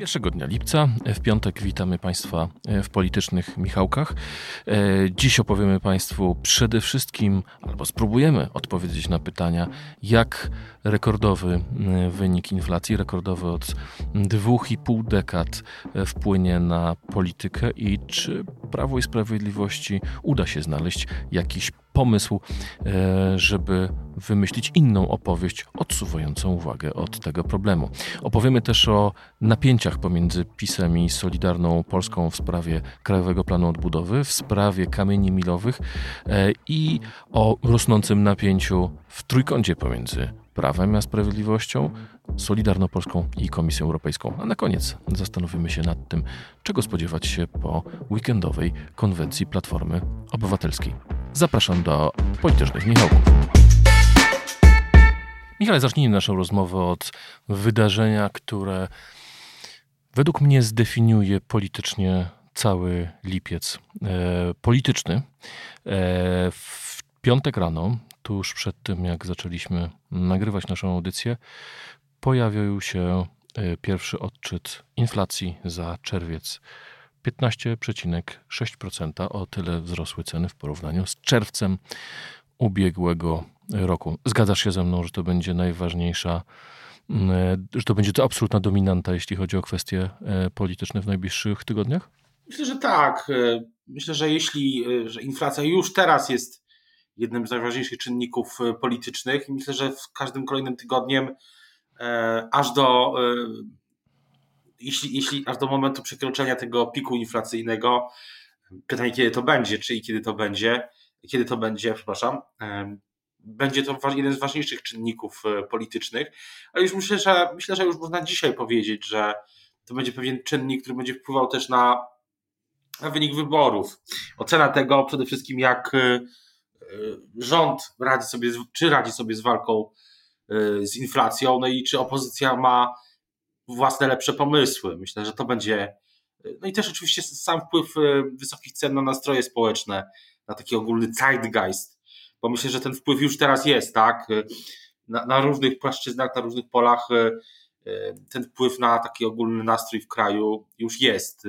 1 dnia lipca, w piątek witamy Państwa w politycznych Michałkach. E, dziś opowiemy Państwu przede wszystkim, albo spróbujemy odpowiedzieć na pytania, jak rekordowy wynik inflacji, rekordowy od dwóch i pół dekad e, wpłynie na politykę i czy Prawo i Sprawiedliwości uda się znaleźć jakiś pomysł, e, żeby wymyślić inną opowieść odsuwającą uwagę od tego problemu. Opowiemy też o napięciach pomiędzy PiSem i Solidarną Polską w sprawie Krajowego Planu Odbudowy, w sprawie kamieni milowych e, i o rosnącym napięciu w trójkącie pomiędzy Prawem a Sprawiedliwością, Solidarną Polską i Komisją Europejską. A na koniec zastanowimy się nad tym, czego spodziewać się po weekendowej konwencji Platformy Obywatelskiej. Zapraszam do politycznych Michałków. Michale, zacznijmy naszą rozmowę od wydarzenia, które według mnie zdefiniuje politycznie cały lipiec e, polityczny. E, w piątek rano, tuż przed tym jak zaczęliśmy nagrywać naszą audycję, pojawił się e, pierwszy odczyt inflacji za czerwiec 15,6%. O tyle wzrosły ceny w porównaniu z czerwcem ubiegłego roku. Zgadzasz się ze mną, że to będzie najważniejsza, mm, że to będzie to absolutna dominanta, jeśli chodzi o kwestie e, polityczne w najbliższych tygodniach? Myślę, że tak. E, myślę, że jeśli e, że inflacja już teraz jest jednym z najważniejszych czynników politycznych, myślę, że w każdym kolejnym tygodniem aż do jeśli, jeśli aż do momentu przekroczenia tego piku inflacyjnego, pytanie kiedy to będzie, czyli kiedy to będzie, kiedy to będzie, przepraszam, będzie to jeden z ważniejszych czynników e, politycznych, ale już myślę, że myślę, że już można dzisiaj powiedzieć, że to będzie pewien czynnik, który będzie wpływał też na, na wynik wyborów. Ocena tego przede wszystkim, jak e, e, rząd radzi sobie, czy radzi sobie z walką z inflacją, no i czy opozycja ma własne lepsze pomysły. Myślę, że to będzie. No i też oczywiście sam wpływ e, wysokich cen na nastroje społeczne, na taki ogólny zeitgeist, bo myślę, że ten wpływ już teraz jest, tak? E, na, na różnych płaszczyznach, na różnych polach e, ten wpływ na taki ogólny nastrój w kraju już jest,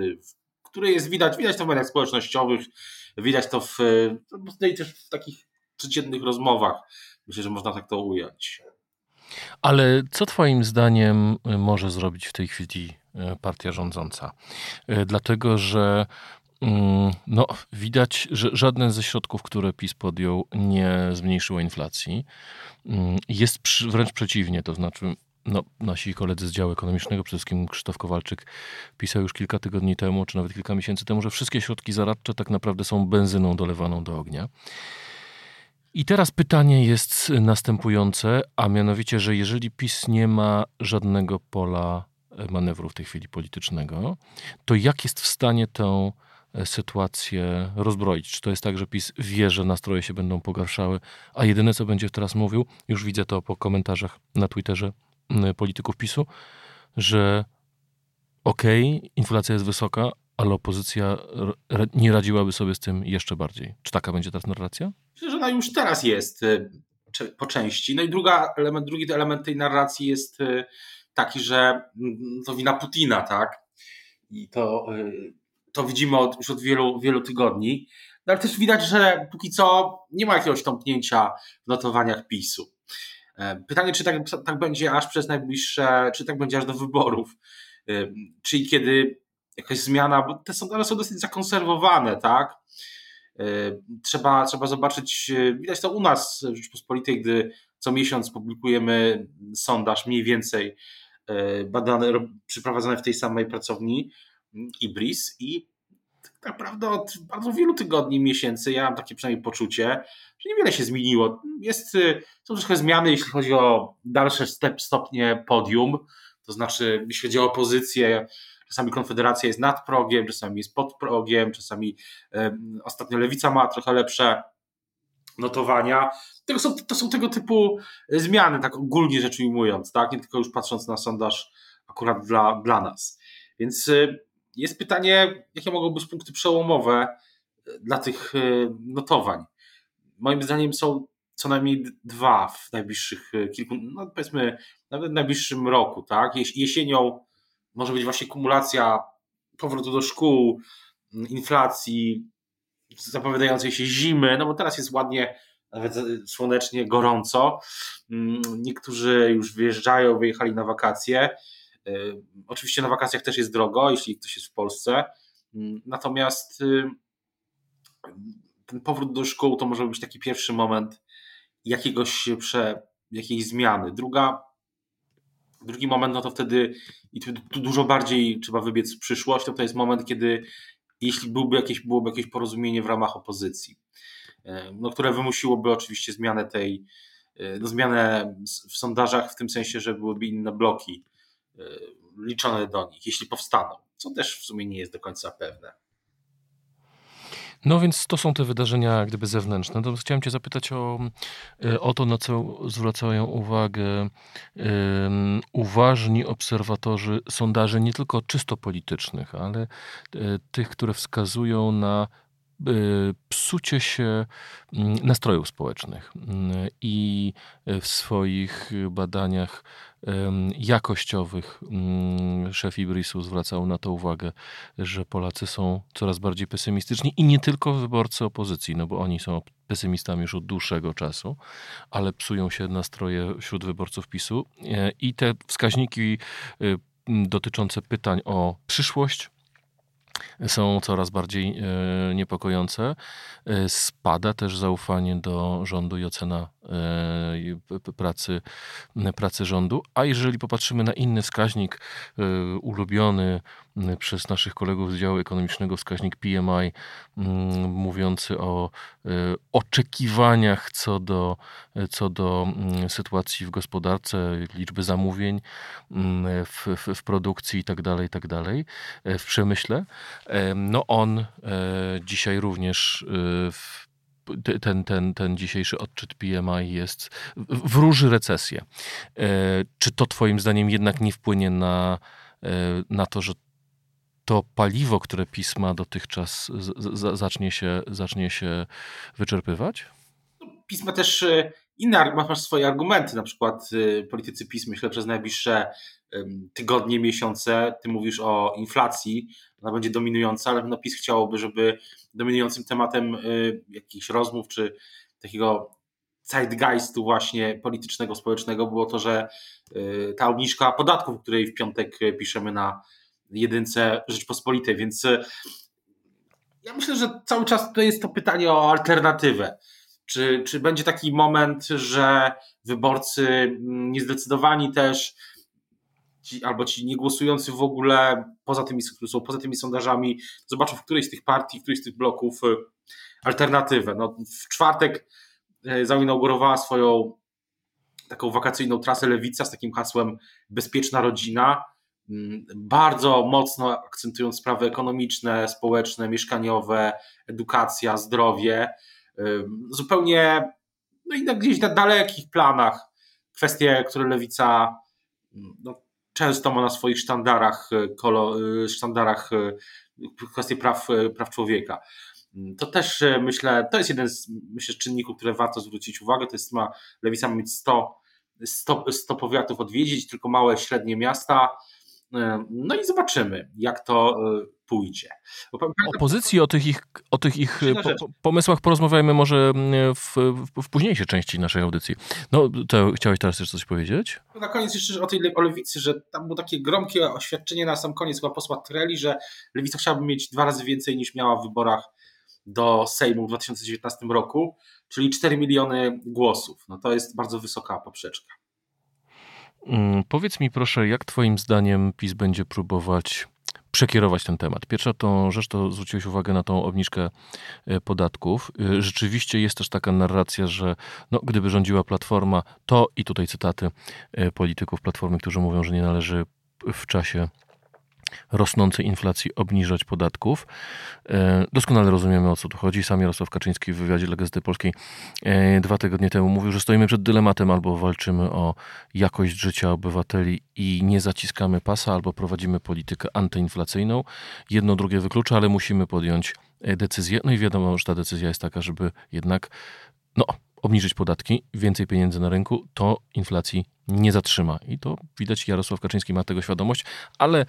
który jest widać, widać to w mediach społecznościowych, widać to w, no i też w takich codziennych rozmowach. Myślę, że można tak to ująć. Ale co Twoim zdaniem y, może zrobić w tej chwili y, partia rządząca? Y, dlatego, że mm, no, widać, że żadne ze środków, które PiS podjął, nie zmniejszyło inflacji. Mm, jest wręcz przeciwnie, to znaczy no, nasi koledzy z działu ekonomicznego, przede wszystkim Krzysztof Kowalczyk, pisał już kilka tygodni temu, czy nawet kilka miesięcy temu, że wszystkie środki zaradcze tak naprawdę są benzyną dolewaną do ognia. I teraz pytanie jest następujące, a mianowicie, że jeżeli PiS nie ma żadnego pola manewru w tej chwili politycznego, to jak jest w stanie tę e, sytuację rozbroić? Czy to jest tak, że PiS wie, że nastroje się będą pogarszały, a jedyne, co będzie teraz mówił, już widzę to po komentarzach na Twitterze polityków PiSu, że okej, okay, inflacja jest wysoka, ale opozycja nie radziłaby sobie z tym jeszcze bardziej. Czy taka będzie teraz narracja? Myślę, że ona już teraz jest y, po części. No i druga element, drugi element tej narracji jest y, taki, że mm, to wina Putina, tak? I to, y, to widzimy od, już od wielu, wielu tygodni. No ale też widać, że póki co nie ma jakiegoś tąpnięcia w notowaniach PiSu. E, pytanie, czy tak, tak będzie aż przez najbliższe, czy tak będzie aż do wyborów, czyli kiedy jakaś zmiana, bo te sondaże są dosyć zakonserwowane, tak? E, trzeba, trzeba zobaczyć, e, widać to u nas w Rzeczpospolitej, gdy co miesiąc publikujemy sondaż mniej więcej e, badany, przeprowadzony w tej samej pracowni mm, IBRIS i tak naprawdę od bardzo wielu tygodni, miesięcy ja mam takie przynajmniej poczucie, że niewiele się zmieniło. Jest, są trochę zmiany, jeśli chodzi o dalsze step, stopnie podium, to znaczy jeśli chodzi o opozycję, Czasami Konfederacja jest nad progiem, czasami jest pod progiem, czasami ostatnio Lewica ma trochę lepsze notowania. To są, to są tego typu zmiany, tak ogólnie rzecz ujmując, tak? nie tylko już patrząc na sondaż akurat dla, dla nas. Więc y, jest pytanie, jakie mogą być punkty przełomowe dla tych notowań. Moim zdaniem są co najmniej dwa w najbliższych kilku, no powiedzmy, nawet w najbliższym roku, tak? Jesienią może być właśnie kumulacja powrotu do szkół, inflacji, zapowiadającej się zimy, no bo teraz jest ładnie, nawet słonecznie, gorąco. Mm, niektórzy już wyjeżdżają, wyjechali na wakacje. Y, oczywiście na wakacjach też jest drogo, jeśli ktoś jest w Polsce. Mm, natomiast y, ten powrót do szkół to może być taki pierwszy moment jakiegoś prze, jakiejś zmiany. Druga, drugi moment, no to wtedy i tu, dużo bardziej trzeba wybiec w przyszłość, to, to jest moment, kiedy jeśli byłby jakieś, byłoby jakieś porozumienie w ramach opozycji, e, no, które wymusiłoby oczywiście zmianę tej, e, no, zmianę w sondażach w tym sensie, że byłyby inne bloki e, liczone do nich, jeśli powstaną, co też w sumie nie jest do końca pewne. No więc to są te wydarzenia gdyby zewnętrzne. To chciałem cię zapytać o, e, o to, na co zwracają uwagę um, uważni obserwatorzy sondaży, nie tylko czysto politycznych, ale um, tych, które wskazują na Y, psucie się mm, nastrojów społecznych. Mm, I w swoich badaniach jakościowych mm, szef Ibrisu zwracał na to uwagę, że Polacy są coraz bardziej pesymistyczni i nie tylko wyborcy opozycji, no bo oni są pesymistami już od dłuższego czasu, ale psują się nastroje wśród wyborców PiSu e, i te wskaźniki y, dotyczące pytań o przyszłość, są coraz bardziej e, niepokojące. E, spada też zaufanie do rządu i ocena pracy, pracy rządu. A jeżeli popatrzymy na inny wskaźnik ulubiony przez naszych kolegów z działu ekonomicznego, wskaźnik PMI, mówiący o oczekiwaniach co do, co do sytuacji w gospodarce, liczby zamówień w, w, w produkcji itd., tak itd., tak w przemyśle, no on e, dzisiaj również e, ten, ten, ten dzisiejszy odczyt PMI jest, wróży recesję. E, czy to Twoim zdaniem jednak nie wpłynie na, na to, że to paliwo, które pisma dotychczas z, z, zacznie, się, zacznie się wyczerpywać? Pisma też inne, masz swoje argumenty, na przykład politycy PiS myślę przez najbliższe tygodnie, miesiące, ty mówisz o inflacji, ona będzie dominująca, ale no PiS chciałoby, żeby dominującym tematem y, jakichś rozmów czy takiego zeitgeistu właśnie politycznego, społecznego było to, że y, ta obniżka podatków, o której w piątek piszemy na jedynce Rzeczpospolitej, więc y, ja myślę, że cały czas to jest to pytanie o alternatywę. Czy, czy będzie taki moment, że wyborcy mm, niezdecydowani też ci, albo ci niegłosujący w ogóle poza tymi, są poza tymi sondażami, zobaczą w którejś z tych partii, w którejś z tych bloków y, alternatywę. No, w czwartek y, zainaugurowała swoją taką wakacyjną trasę Lewica z takim hasłem Bezpieczna rodzina, mm, bardzo mocno akcentując sprawy ekonomiczne, społeczne, mieszkaniowe, edukacja, zdrowie. Y, zupełnie, no i gdzieś na dalekich planach kwestie, które Lewica mm, no, często ma na swoich sztandarach, e, kolo, e, sztandarach e, kwestie praw, praw człowieka. Mm, to też myślę, to jest jeden z myślę, czynników, które warto zwrócić uwagę. To jest ma Lewica ma mieć 100, 100, 100 powiatów odwiedzić, tylko małe, średnie miasta. No i zobaczymy, jak to pójdzie. Opozycji o tych ich, o tych ich po, pomysłach porozmawiajmy może mm, w, w, w, późniejszej części naszej audycji. No, to chciałeś teraz jeszcze coś powiedzieć? Na koniec jeszcze o tej o lewicy, że tam było takie gromkie oświadczenie na sam koniec chyba posła Treli, że lewica chciałaby mieć dwa razy więcej niż miała w wyborach do Sejmu w 2019 roku, czyli 4 miliony głosów. No to jest bardzo wysoka poprzeczka. Hmm, powiedz mi proszę, jak twoim zdaniem PiS będzie próbować przekierować ten temat. Pierwsza tą rzecz to zwróciłeś uwagę na tą obniżkę e, podatków. E, rzeczywiście jest też taka narracja, że no, gdyby rządziła Platforma, to i tutaj cytaty e, polityków Platformy, którzy mówią, że nie należy w czasie rosnącej inflacji obniżać podatków. E, doskonale rozumiemy o co tu chodzi. Sam Jarosław Kaczyński w wywiadzie dla Gazety Polskiej e, dwa tygodnie temu mówił, że stoimy przed dylematem albo walczymy o jakość życia obywateli i nie zaciskamy pasa, albo prowadzimy politykę antyinflacyjną. Jedno drugie wyklucza, ale musimy podjąć e, decyzję. No i wiadomo, że ta decyzja jest taka, żeby jednak no, obniżyć podatki, więcej pieniędzy na rynku, to inflacji nie zatrzyma. I to widać, Jarosław Kaczyński ma tego świadomość, ale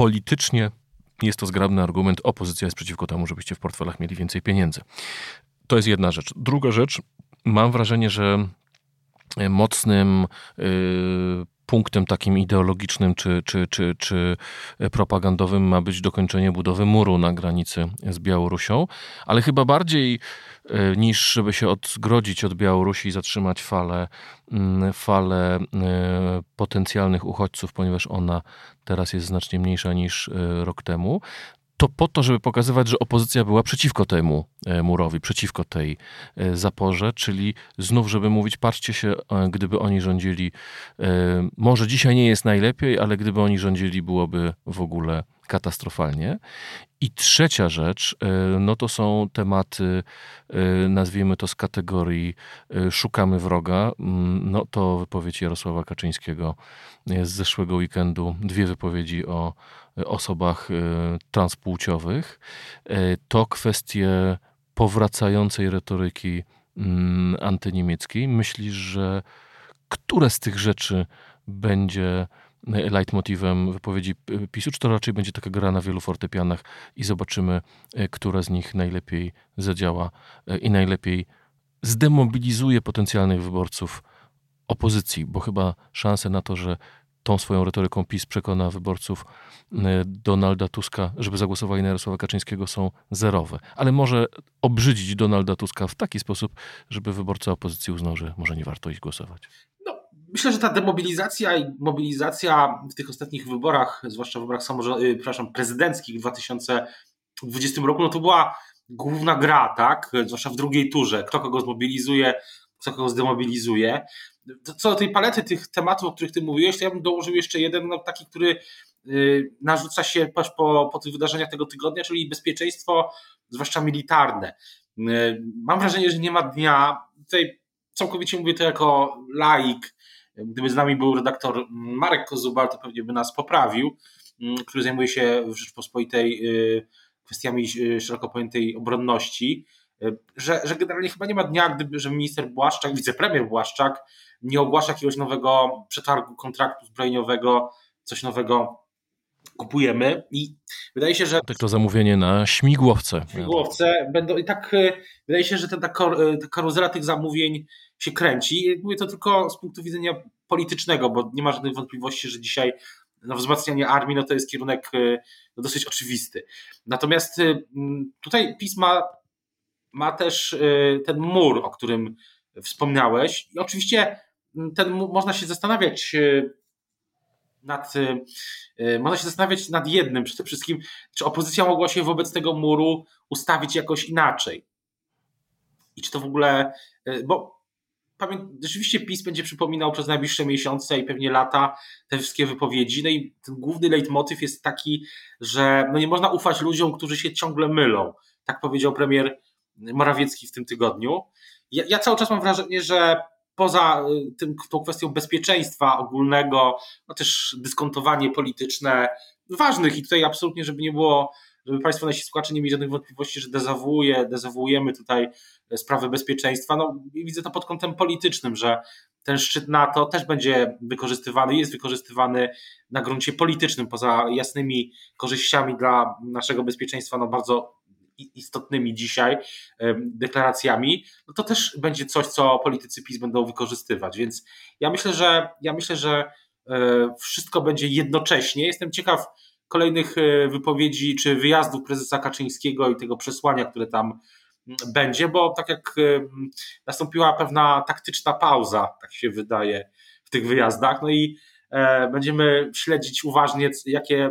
politycznie jest to zgrabny argument. Opozycja jest przeciwko temu, żebyście w portfelach mieli więcej pieniędzy. To jest jedna rzecz. Druga rzecz, mam wrażenie, że mocnym yy, punktem takim ideologicznym czy, czy, czy, czy propagandowym ma być dokończenie budowy muru na granicy z Białorusią, ale chyba bardziej e, niż żeby się odgrodzić od Białorusi i zatrzymać falę, mm, falę e, potencjalnych uchodźców, ponieważ ona teraz jest znacznie mniejsza niż e, rok temu, to po to, żeby pokazywać, że opozycja była przeciwko temu e, murowi, przeciwko tej e, zaporze, czyli znów, żeby mówić, patrzcie się, e, gdyby oni rządzili, może dzisiaj nie jest najlepiej, ale gdyby oni rządzili, byłoby w ogóle katastrofalnie. I trzecia rzecz, no to są tematy, nazwijmy to z kategorii szukamy wroga. Mm, no to wypowiedź Jarosława Kaczyńskiego z zeszłego weekendu, dwie wypowiedzi o osobach transpłciowych, to kwestie powracającej retoryki mm, antyniemieckiej. Myślisz, że które z tych rzeczy będzie leitmotivem wypowiedzi PiSu, czy to raczej będzie taka gra na wielu fortepianach i zobaczymy, y, która z nich najlepiej zadziała i najlepiej zdemobilizuje potencjalnych wyborców opozycji, bo chyba szanse na to, że tą swoją retoryką PiS przekona wyborców e, Donalda Tuska, żeby zagłosowali na Jarosława Kaczyńskiego są zerowe. Ale może obrzydzić Donalda Tuska w taki sposób, żeby wyborca opozycji uznał, że może nie warto iść głosować. Myślę, że ta demobilizacja i mobilizacja w tych ostatnich wyborach, zwłaszcza w wyborach samorządowych, przepraszam, prezydenckich w 2020 roku, no to była główna gra, tak? Zwłaszcza w drugiej turze. Kto kogo zmobilizuje, kto kogo zdemobilizuje co do tej palety tych tematów, o których ty mówiłeś, to ja bym dołożył jeszcze jeden, no, taki, który y, narzuca się po, po tych wydarzeniach tego tygodnia, czyli bezpieczeństwo, zwłaszcza militarne. Y, mam wrażenie, że nie ma dnia, tutaj całkowicie mówię to jako laik, gdyby z nami był redaktor Marek Kozubal, to pewnie by nas poprawił, y, który zajmuje się w Rzeczpospolitej kwestiami szeroko pojętej obronności, że, że generalnie chyba nie ma dnia, gdyby, że minister Błaszczak, wicepremier Błaszczak nie ogłasza jakiegoś nowego przetargu kontraktu zbrojeniowego, coś nowego kupujemy i wydaje się, że... Tak to zamówienie na śmigłowce. Śmigłowce będą i tak wydaje się, że ta, ta karuzela tych zamówień się kręci. Mówię to tylko z punktu widzenia politycznego, bo nie ma żadnych wątpliwości, że dzisiaj no, wzmacnianie armii no, to jest kierunek e, no, dosyć oczywisty. Natomiast e, tutaj PiS ma, też ten mur, o którym wspomniałeś i oczywiście ten, można się zastanawiać nad, można się zastanawiać nad jednym przede wszystkim, czy opozycja mogła się wobec tego muru ustawić jakoś inaczej. I czy to w ogóle, bo rzeczywiście PiS będzie przypominał przez najbliższe miesiące i pewnie lata te wszystkie wypowiedzi. No i ten główny leitmotyw jest taki, że no nie można ufać ludziom, którzy się ciągle mylą. Tak powiedział premier Morawiecki w tym tygodniu. Ja, ja cały czas mam wrażenie, że poza y, tym, tą kwestią bezpieczeństwa ogólnego, no też dyskontowanie polityczne ważnych i tutaj absolutnie, żeby nie było, żeby Państwo nasi słuchacze nie mieli żadnych wątpliwości, że dezawuuje, dezawuujemy tutaj sprawy bezpieczeństwa. No, widzę to pod kątem politycznym, że ten szczyt NATO też będzie wykorzystywany, jest wykorzystywany na gruncie politycznym, poza jasnymi korzyściami dla naszego bezpieczeństwa, no bardzo istotnymi dzisiaj deklaracjami, no to też będzie coś, co politycy PiS będą wykorzystywać. Więc ja myślę, że ja myślę, że e, wszystko będzie jednocześnie. Jestem ciekaw kolejnych e, wypowiedzi czy wyjazdów prezesa Kaczyńskiego i tego przesłania, które tam będzie, bo tak jak nastąpiła pewna taktyczna pauza, tak się wydaje, w tych wyjazdach, no i e, będziemy śledzić uważnie, jakie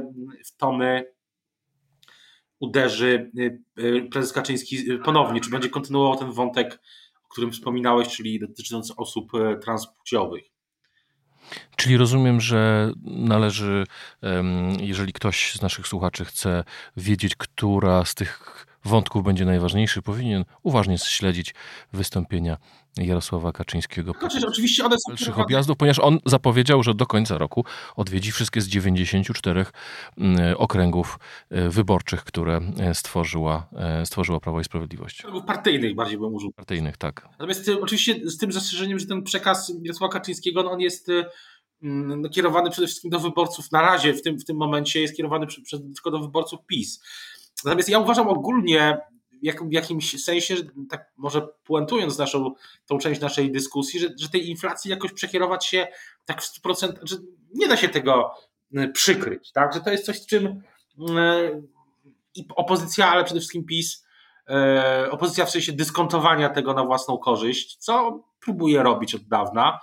tomy uderzy y, y, prezes Kaczyński y, ponownie, czy będzie kontynuował ten wątek, o którym wspominałeś, czyli dotyczący osób transpłciowych. Czyli rozumiem, że należy, jeżeli ktoś z naszych słuchaczy chce wiedzieć, która z tych wątków będzie najważniejszy, powinien uważnie śledzić wystąpienia Jarosława Kaczyńskiego znaczy, oczywiście one są dalszych objazdów, ponieważ on zapowiedział, że do końca roku odwiedzi wszystkie z 94 mm, okręgów e, wyborczych, które e, stworzyła, e, stworzyła Prawo i Sprawiedliwość. Partyjnych bardziej bym użył. Partyjnych, tak. Natomiast oczywiście z tym zastrzeżeniem, że ten przekaz Jarosława Kaczyńskiego, no on jest no, kierowany przede wszystkim do wyborców, na razie w tym, w tym momencie jest kierowany przy, przy, tylko do wyborców PiS. Natomiast ja uważam ogólnie, w jakimś sensie, tak może puentując naszą, tą część naszej dyskusji, że, że tej inflacji jakoś przekierować się tak w 100%, że nie da się tego e, przykryć, tak? że to jest coś, z czym e, i opozycja, ale przede wszystkim PiS, e, opozycja w sensie dyskontowania tego na własną korzyść, co próbuje robić od dawna,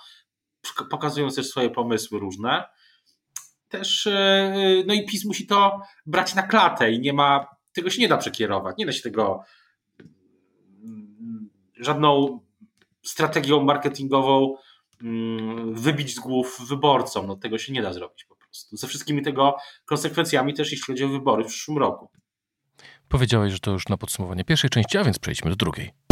pokazując też swoje pomysły różne. Też, no i PiS musi to brać na klatę i nie ma tego się nie da przekierować. Nie da się tego mm, żadną strategią marketingową mm, wybić z głów wyborcom. No, tego się nie da zrobić po prostu. Ze wszystkimi tego konsekwencjami też, jeśli chodzi o wybory w przyszłym roku. Powiedziałeś, że to już na podsumowanie pierwszej części, a więc przejdźmy do drugiej.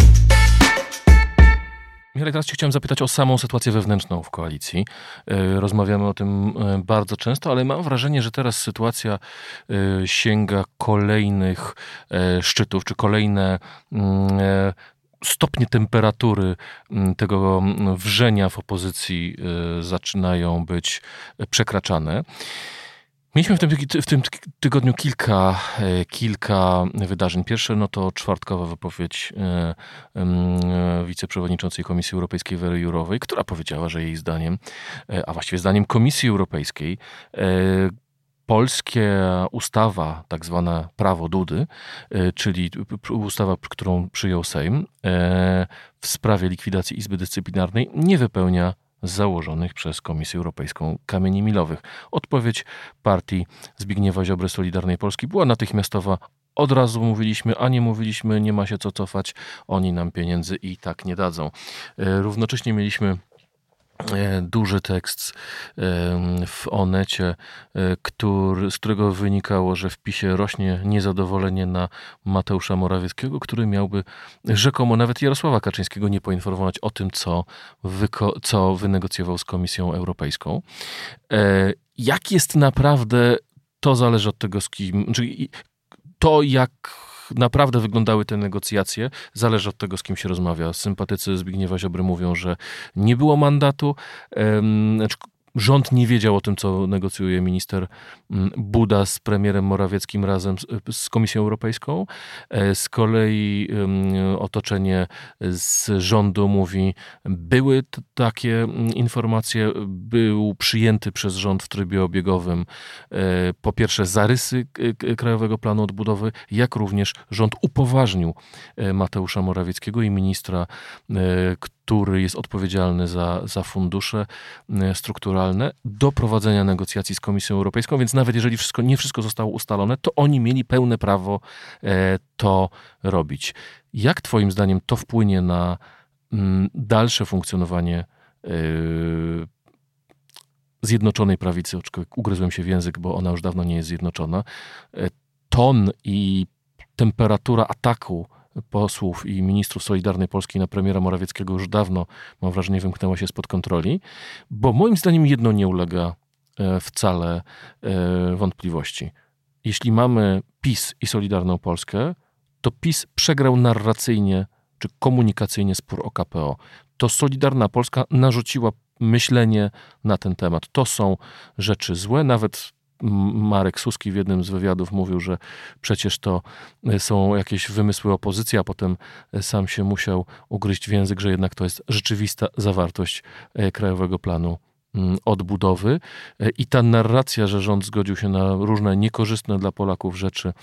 Michał, teraz chciałem zapytać o samą sytuację wewnętrzną w koalicji. E, rozmawiamy o tym e, bardzo często, ale mam wrażenie, że teraz sytuacja e, sięga kolejnych szczytów, czy kolejne mm, stopnie temperatury mm, tego mm, wrzenia w opozycji zaczynają być przekraczane. Mieliśmy w tym, w tym tygodniu kilka, e, kilka wydarzeń. Pierwsze no to czwartkowa wypowiedź e, e, wiceprzewodniczącej Komisji Europejskiej Wery Jurowej, która powiedziała, że jej zdaniem, a właściwie zdaniem Komisji Europejskiej, polskie ustawa, tak zwana prawo Dudy, czyli ustawa, którą przyjął Sejm w sprawie likwidacji Izby Dyscyplinarnej, nie wypełnia założonych przez Komisję Europejską kamieni milowych. Odpowiedź partii Zbigniewa Ziobry Solidarnej Polski była natychmiastowa. Od razu mówiliśmy, a nie mówiliśmy, nie ma się co cofać, oni nam pieniędzy i tak nie dadzą. E, równocześnie mieliśmy duży tekst w Onecie, e, który, z którego wynikało, że w PiSie rośnie niezadowolenie na Mateusza Morawieckiego, który miałby rzekomo nawet Jarosława Kaczyńskiego nie poinformować o tym, co, wyko- co wynegocjował z Komisją Europejską. E, jak jest naprawdę, to zależy od tego, z kim, czyli to jak naprawdę wyglądały te negocjacje, zależy od tego, z kim się rozmawia. Sympatycy Zbigniewa Ziobry mówią, że nie było mandatu. Rząd nie wiedział o tym, co negocjuje minister mm, Buda z premierem Morawieckim razem z, z Komisją Europejską. E, z kolei otoczenie z rządu mówi, były takie mm, informacje, był przyjęty przez rząd w trybie obiegowym e, po pierwsze zarysy Krajowego Planu Odbudowy, jak również rząd upoważnił e, Mateusza Morawieckiego i ministra, który jest odpowiedzialny za, za fundusze e, strukturalne, do prowadzenia negocjacji z Komisją Europejską, więc nawet jeżeli wszystko, nie wszystko zostało ustalone, to oni mieli pełne prawo e, to robić. Jak Twoim zdaniem to wpłynie na mm, dalsze funkcjonowanie e, Zjednoczonej Prawicy, ugryzłem się w język, bo ona już dawno nie jest zjednoczona, ton i temperatura ataku posłów i ministrów Solidarnej Polski na premiera Morawieckiego już dawno, mam wrażenie, wymknęła się spod kontroli, bo moim zdaniem jedno nie ulega e, wcale e, wątpliwości. Jeśli mamy PiS i Solidarną Polskę, to PiS przegrał narracyjnie czy komunikacyjnie spór o KPO. To Solidarna Polska narzuciła myślenie na ten temat. To są rzeczy złe, nawet Marek Suski w jednym z wywiadów mówił, że przecież to e, są jakieś wymysły opozycji, a potem e, sam się musiał ugryźć w język, że jednak to jest rzeczywista zawartość e, Krajowego Planu odbudowy i ta narracja, że rząd zgodził się na różne niekorzystne dla Polaków rzeczy,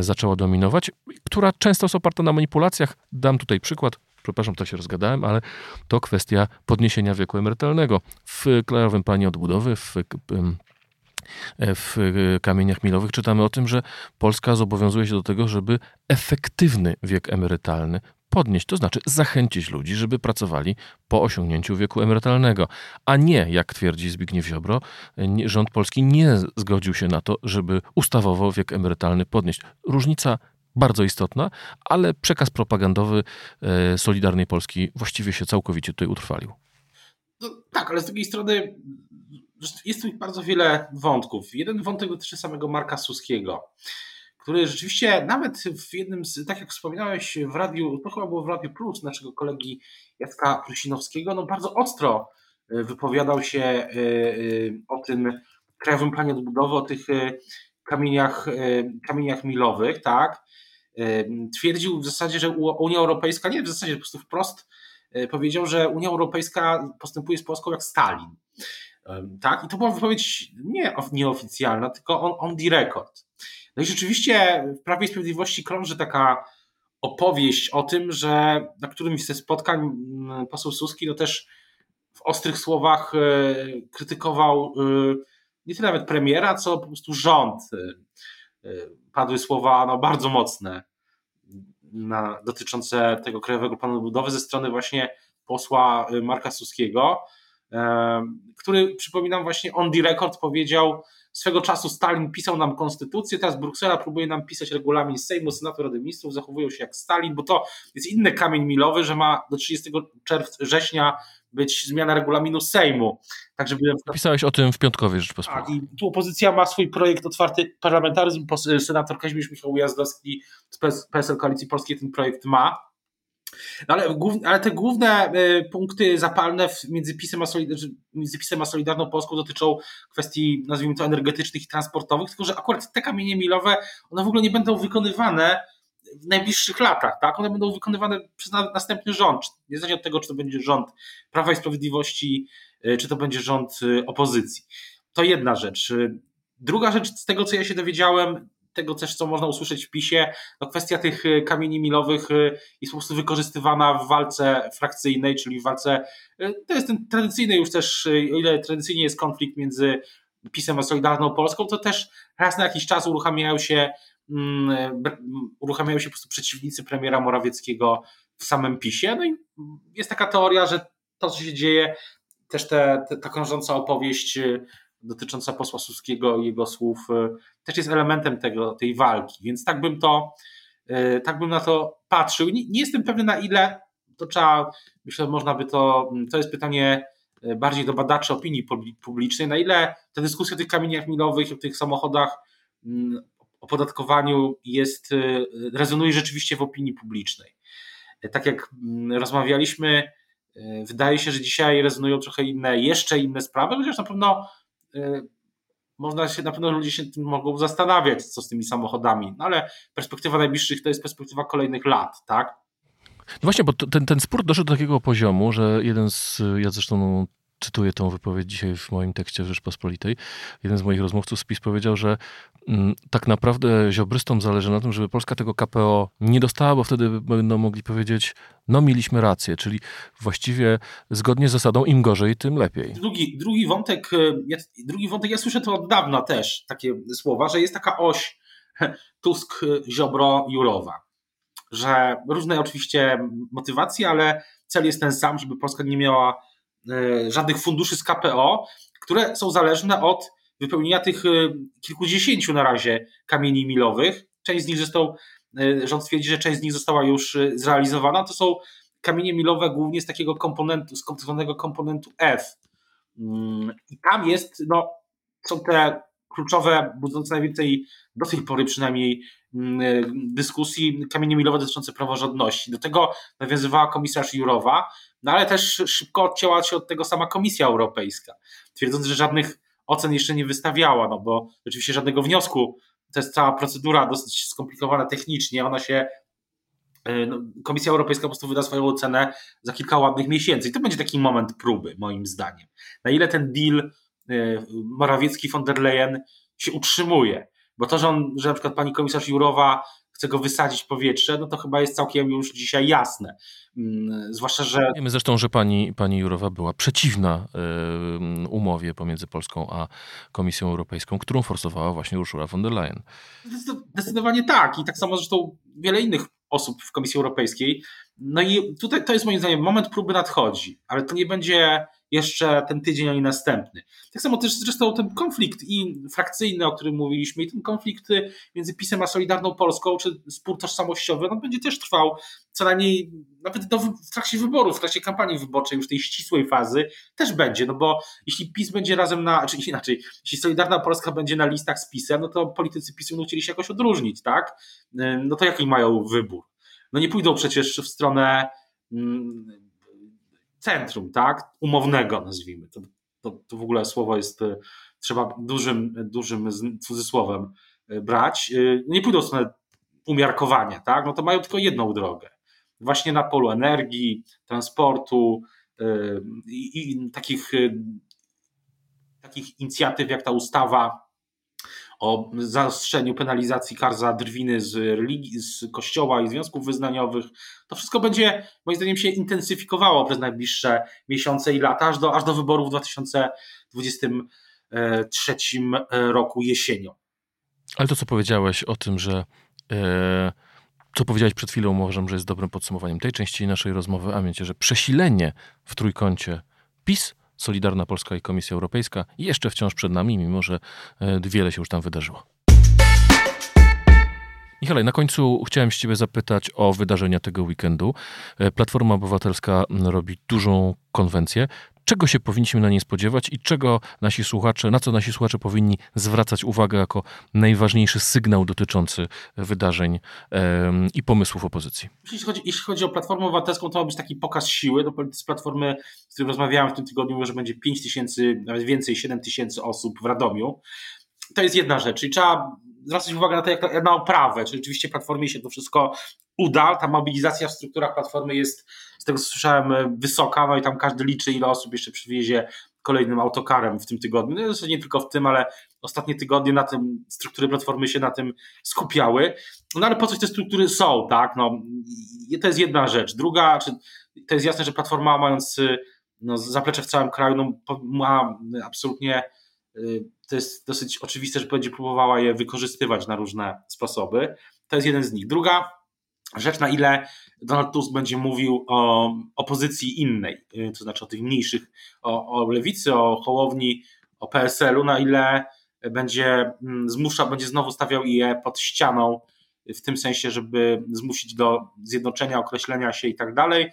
zaczęła dominować, która często jest oparta na manipulacjach. Dam tutaj przykład. Przepraszam, to się rozgadałem, ale to kwestia podniesienia wieku emerytalnego. W Krajowym Planie Odbudowy, w w e, kamieniach milowych czytamy o tym, że Polska zobowiązuje się do tego, żeby efektywny wiek emerytalny podnieść, to znaczy zachęcić ludzi, żeby pracowali po osiągnięciu wieku emerytalnego, a nie, jak twierdzi Zbigniew Ziobro, rząd polski nie zgodził się na to, żeby ustawowo wiek emerytalny podnieść. Różnica bardzo istotna, ale przekaz propagandowy e, Solidarnej Polski właściwie się całkowicie tutaj utrwalił. No, tak, ale z drugiej strony jest tu bardzo wiele wątków. Jeden wątek dotyczy samego Marka Suskiego, który rzeczywiście nawet w jednym z, tak jak wspominałeś w radiu, to chyba było w Radiu Plus naszego kolegi Jacka Prusinowskiego, no bardzo ostro e, wypowiadał się e, o tym Krajowym Planie Odbudowy, o tych kamieniach, kamieniach milowych, tak? twierdził w zasadzie, że Unia Europejska, nie w zasadzie po prostu wprost e, powiedział, że Unia Europejska postępuje z Polską jak Stalin. Tak? I to była wypowiedź nie nieoficjalna, tylko on, on the record. No i rzeczywiście w Prawie i Sprawiedliwości krąży taka opowieść o tym, że na którymś ze spotkań poseł Suski no też w ostrych słowach e, krytykował e, nie tyle nawet premiera, co po prostu rząd padły słowa no, bardzo mocne na, dotyczące tego Krajowego Planu Budowy ze strony właśnie posła Marka Suskiego, który, przypominam, właśnie on the record powiedział, swego czasu Stalin pisał nam konstytucję, teraz Bruksela próbuje nam pisać regulamin Sejmu, Senatu, Rady Ministrów, zachowują się jak Stalin, bo to jest inny kamień milowy, że ma do 30 czerwca, września być zmiana regulaminu Sejmu. Tak, żeby... Pisałeś o tym w Piątkowie Rzeczpospolitej. Tak, i tu opozycja ma swój projekt otwarty parlamentaryzm, senator Kazimierz Michał Ujazdowski z PSL Koalicji Polskiej ten projekt ma. No ale, ale, te główne y, punkty zapalne między pisem, a między pisem a Solidarną Polską dotyczą kwestii, nazwijmy to, energetycznych i transportowych, tylko że akurat te kamienie milowe, one w ogóle nie będą wykonywane w najbliższych latach, tak? One będą wykonywane przez następny rząd, niezależnie od tego, czy to będzie rząd Prawa i Sprawiedliwości, y, czy to będzie rząd y, opozycji. To jedna rzecz. Druga rzecz, z tego co ja się dowiedziałem, tego też, co można usłyszeć w PiSie, no kwestia tych y, kamieni milowych jest po prostu wykorzystywana w walce frakcyjnej, czyli w walce, to jest ten tradycyjny już też, o ile tradycyjnie jest konflikt między PiSem a Solidarną Polską, to też raz na jakiś czas uruchamiają się Mm, uruchamiają się po prostu przeciwnicy premiera Morawieckiego w samym PiSie. No i jest taka teoria, że to, co się dzieje, też te, te, ta krążąca opowieść y, dotycząca posła Suskiego i jego słów y, też jest elementem tego, tej walki, więc tak bym to, y, tak bym na to patrzył. Nie, nie jestem pewien na ile, to trzeba, myślę, można by to, to jest pytanie bardziej do badaczy opinii publicznej, na ile te dyskusje o tych kamieniach milowych, o tych samochodach opodatkowaniu jest, rezonuje rzeczywiście w opinii publicznej. Tak jak rozmawialiśmy, wydaje się, że dzisiaj rezonują trochę inne, jeszcze inne sprawy, chociaż na pewno można się, na pewno ludzie się tym mogą zastanawiać, co z tymi samochodami, no ale perspektywa najbliższych to jest perspektywa kolejnych lat, tak? No właśnie, bo ten, ten spór doszedł do takiego poziomu, że jeden z, ja zresztą cytuję tą wypowiedź dzisiaj w moim tekście w Rzeczpospolitej. Jeden z moich rozmówców z PiS powiedział, że mm, tak naprawdę ziobrystom zależy na tym, żeby Polska tego KPO nie dostała, bo wtedy będą mogli powiedzieć, no mieliśmy rację, czyli właściwie zgodnie z zasadą im gorzej, tym lepiej. Drugi, drugi, wątek, e, ja, drugi wątek, ja słyszę to od dawna też, takie słowa, że jest taka oś Tusk, Ziobro, Jurowa. Że różne oczywiście motywacje, ale cel jest ten sam, żeby Polska nie miała żadnych funduszy z KPO, które są zależne od wypełnienia tych e, kilkudziesięciu na razie kamieni milowych. Część z nich zresztą, e, rząd twierdzi, że część z nich została już zrealizowana. To są kamienie milowe głównie z takiego komponentu, z tak komponentu F. Mm, I tam jest, no, są te kluczowe, budzące najwięcej do tej pory przynajmniej mm, dyskusji kamienie milowe dotyczące praworządności. Do tego nawiązywała komisarz Jurowa, no ale też szybko odcięła się od tego sama Komisja Europejska, twierdząc, że żadnych ocen jeszcze nie wystawiała, no bo oczywiście żadnego wniosku, to jest cała procedura dosyć skomplikowana technicznie, ona się y, no, Komisja Europejska po prostu wyda swoją ocenę za kilka ładnych miesięcy. I to będzie taki moment próby, moim zdaniem. Na ile ten deal Morawiecki von der Leyen się utrzymuje. Bo to, że, on, że na przykład pani komisarz Jurowa chce go wysadzić w powietrze, no to chyba jest całkiem już dzisiaj jasne. Mm, zwłaszcza, że. Wiemy zresztą, że pani, pani Jurowa była przeciwna umowie pomiędzy Polską a Komisją Europejską, którą forsowała właśnie Ursula von der Leyen. Zdecydowanie tak. I tak samo zresztą wiele innych osób w Komisji Europejskiej. No i tutaj to jest moim zdaniem moment próby nadchodzi, ale to nie będzie jeszcze ten tydzień ani następny. Tak samo też zresztą ten konflikt i frakcyjny, o którym mówiliśmy, i ten konflikt między PiSem a Solidarną Polską, czy spór tożsamościowy, on będzie też trwał co najmniej nawet do, w trakcie wyborów, w trakcie kampanii wyborczej, już tej ścisłej fazy, też będzie, no bo jeśli PiS będzie razem na, czy inaczej, jeśli Solidarna Polska będzie na listach z PiSem, no to politycy PiSu będą chcieli się jakoś odróżnić, tak? No to jaki mają wybór? No nie pójdą przecież w stronę mm, centrum, tak? Umownego, nazwijmy. To, to, to w ogóle słowo jest, e, trzeba dużym, dużym cudzysłowem e, brać. E, nie pójdą w stronę umiarkowania, tak? No to mają tylko jedną drogę. Właśnie na polu energii, transportu i, i takich, takich inicjatyw jak ta ustawa o zaostrzeniu penalizacji kar za drwiny z religii, z kościoła i związków wyznaniowych. To wszystko będzie, moim zdaniem, się intensyfikowało przez najbliższe miesiące i lata, aż do, aż do wyborów w 2023 roku jesienią. Ale to, co powiedziałeś o tym, że e, co powiedziałeś przed chwilą, uważam, że jest dobrym podsumowaniem tej części naszej rozmowy, a mianowicie, że przesilenie w trójkącie PiS Solidarna Polska i Komisja Europejska jeszcze wciąż przed nami, mimo że e, wiele się już tam wydarzyło. Michale, na końcu chciałem się Ciebie zapytać o wydarzenia tego weekendu. E, Platforma Obywatelska robi dużą konwencję. Czego się powinniśmy na niej spodziewać i czego nasi słuchacze, na co nasi słuchacze powinni zwracać uwagę jako najważniejszy sygnał dotyczący wydarzeń i pomysłów opozycji? Jeśli chodzi, jeśli chodzi o Platformę Obywatelską, to ma być taki pokaz siły. Do z Platformy, z którym rozmawiałem w tym tygodniu, że będzie 5 tysięcy, nawet więcej, 7 tysięcy osób w Radomiu. To jest jedna rzecz, czyli trzeba zwracać uwagę na to, jak na oprawę, czy rzeczywiście Platformie się to wszystko uda. Ta mobilizacja w strukturach Platformy jest, z tego co słyszałem, wysoka, no i tam każdy liczy, ile osób jeszcze przywiezie kolejnym autokarem w tym tygodniu. No nie tylko w tym, ale ostatnie tygodnie na tym struktury Platformy się na tym skupiały. No ale po coś te struktury są, tak? No, to jest jedna rzecz. Druga, czy to jest jasne, że Platforma mając no, zaplecze w całym kraju, no, ma absolutnie y, to jest dosyć oczywiste, że będzie próbowała je wykorzystywać na różne sposoby. To jest jeden z nich. Druga rzecz, na ile Donald Tusk będzie mówił o opozycji innej, y, to znaczy o tych mniejszych, o, o lewicy, o Hołowni, o PSL-u, na ile będzie mm, zmusza, będzie znowu stawiał je pod ścianą, w tym sensie, żeby zmusić do zjednoczenia, określenia się i tak dalej,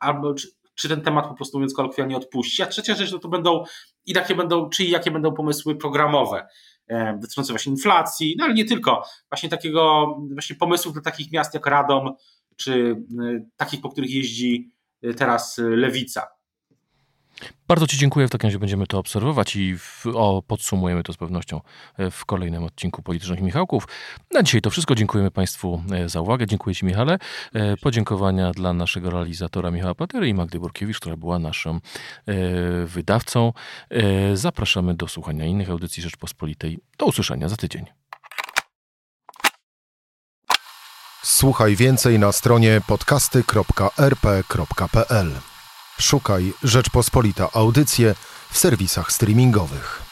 albo czy ten temat po prostu mówiąc kolokwialnie odpuści. A trzecia rzecz, no to będą i jakie będą, czy jakie będą pomysły programowe dotyczące właśnie inflacji, no ale nie tylko, właśnie takiego, właśnie pomysłów dla takich miast jak Radom, czy e, takich, po których jeździ e, teraz Lewica. Bardzo Ci dziękuję. W takim razie będziemy to obserwować i w, o, podsumujemy to z pewnością e, w kolejnym odcinku Politycznych Michałków. Na dzisiaj to wszystko. Dziękujemy Państwu e, za uwagę. Dziękuję Ci, Michale. E, podziękowania dla naszego realizatora Michała Patery i Magdy Burkiewicz, która była naszym wydawcą. Zapraszamy do słuchania innych audycji Rzeczpospolitej. Do usłyszenia za tydzień. Słuchaj więcej na stronie podcasty.rp.pl. Szukaj Rzeczpospolita Audycje w serwisach streamingowych.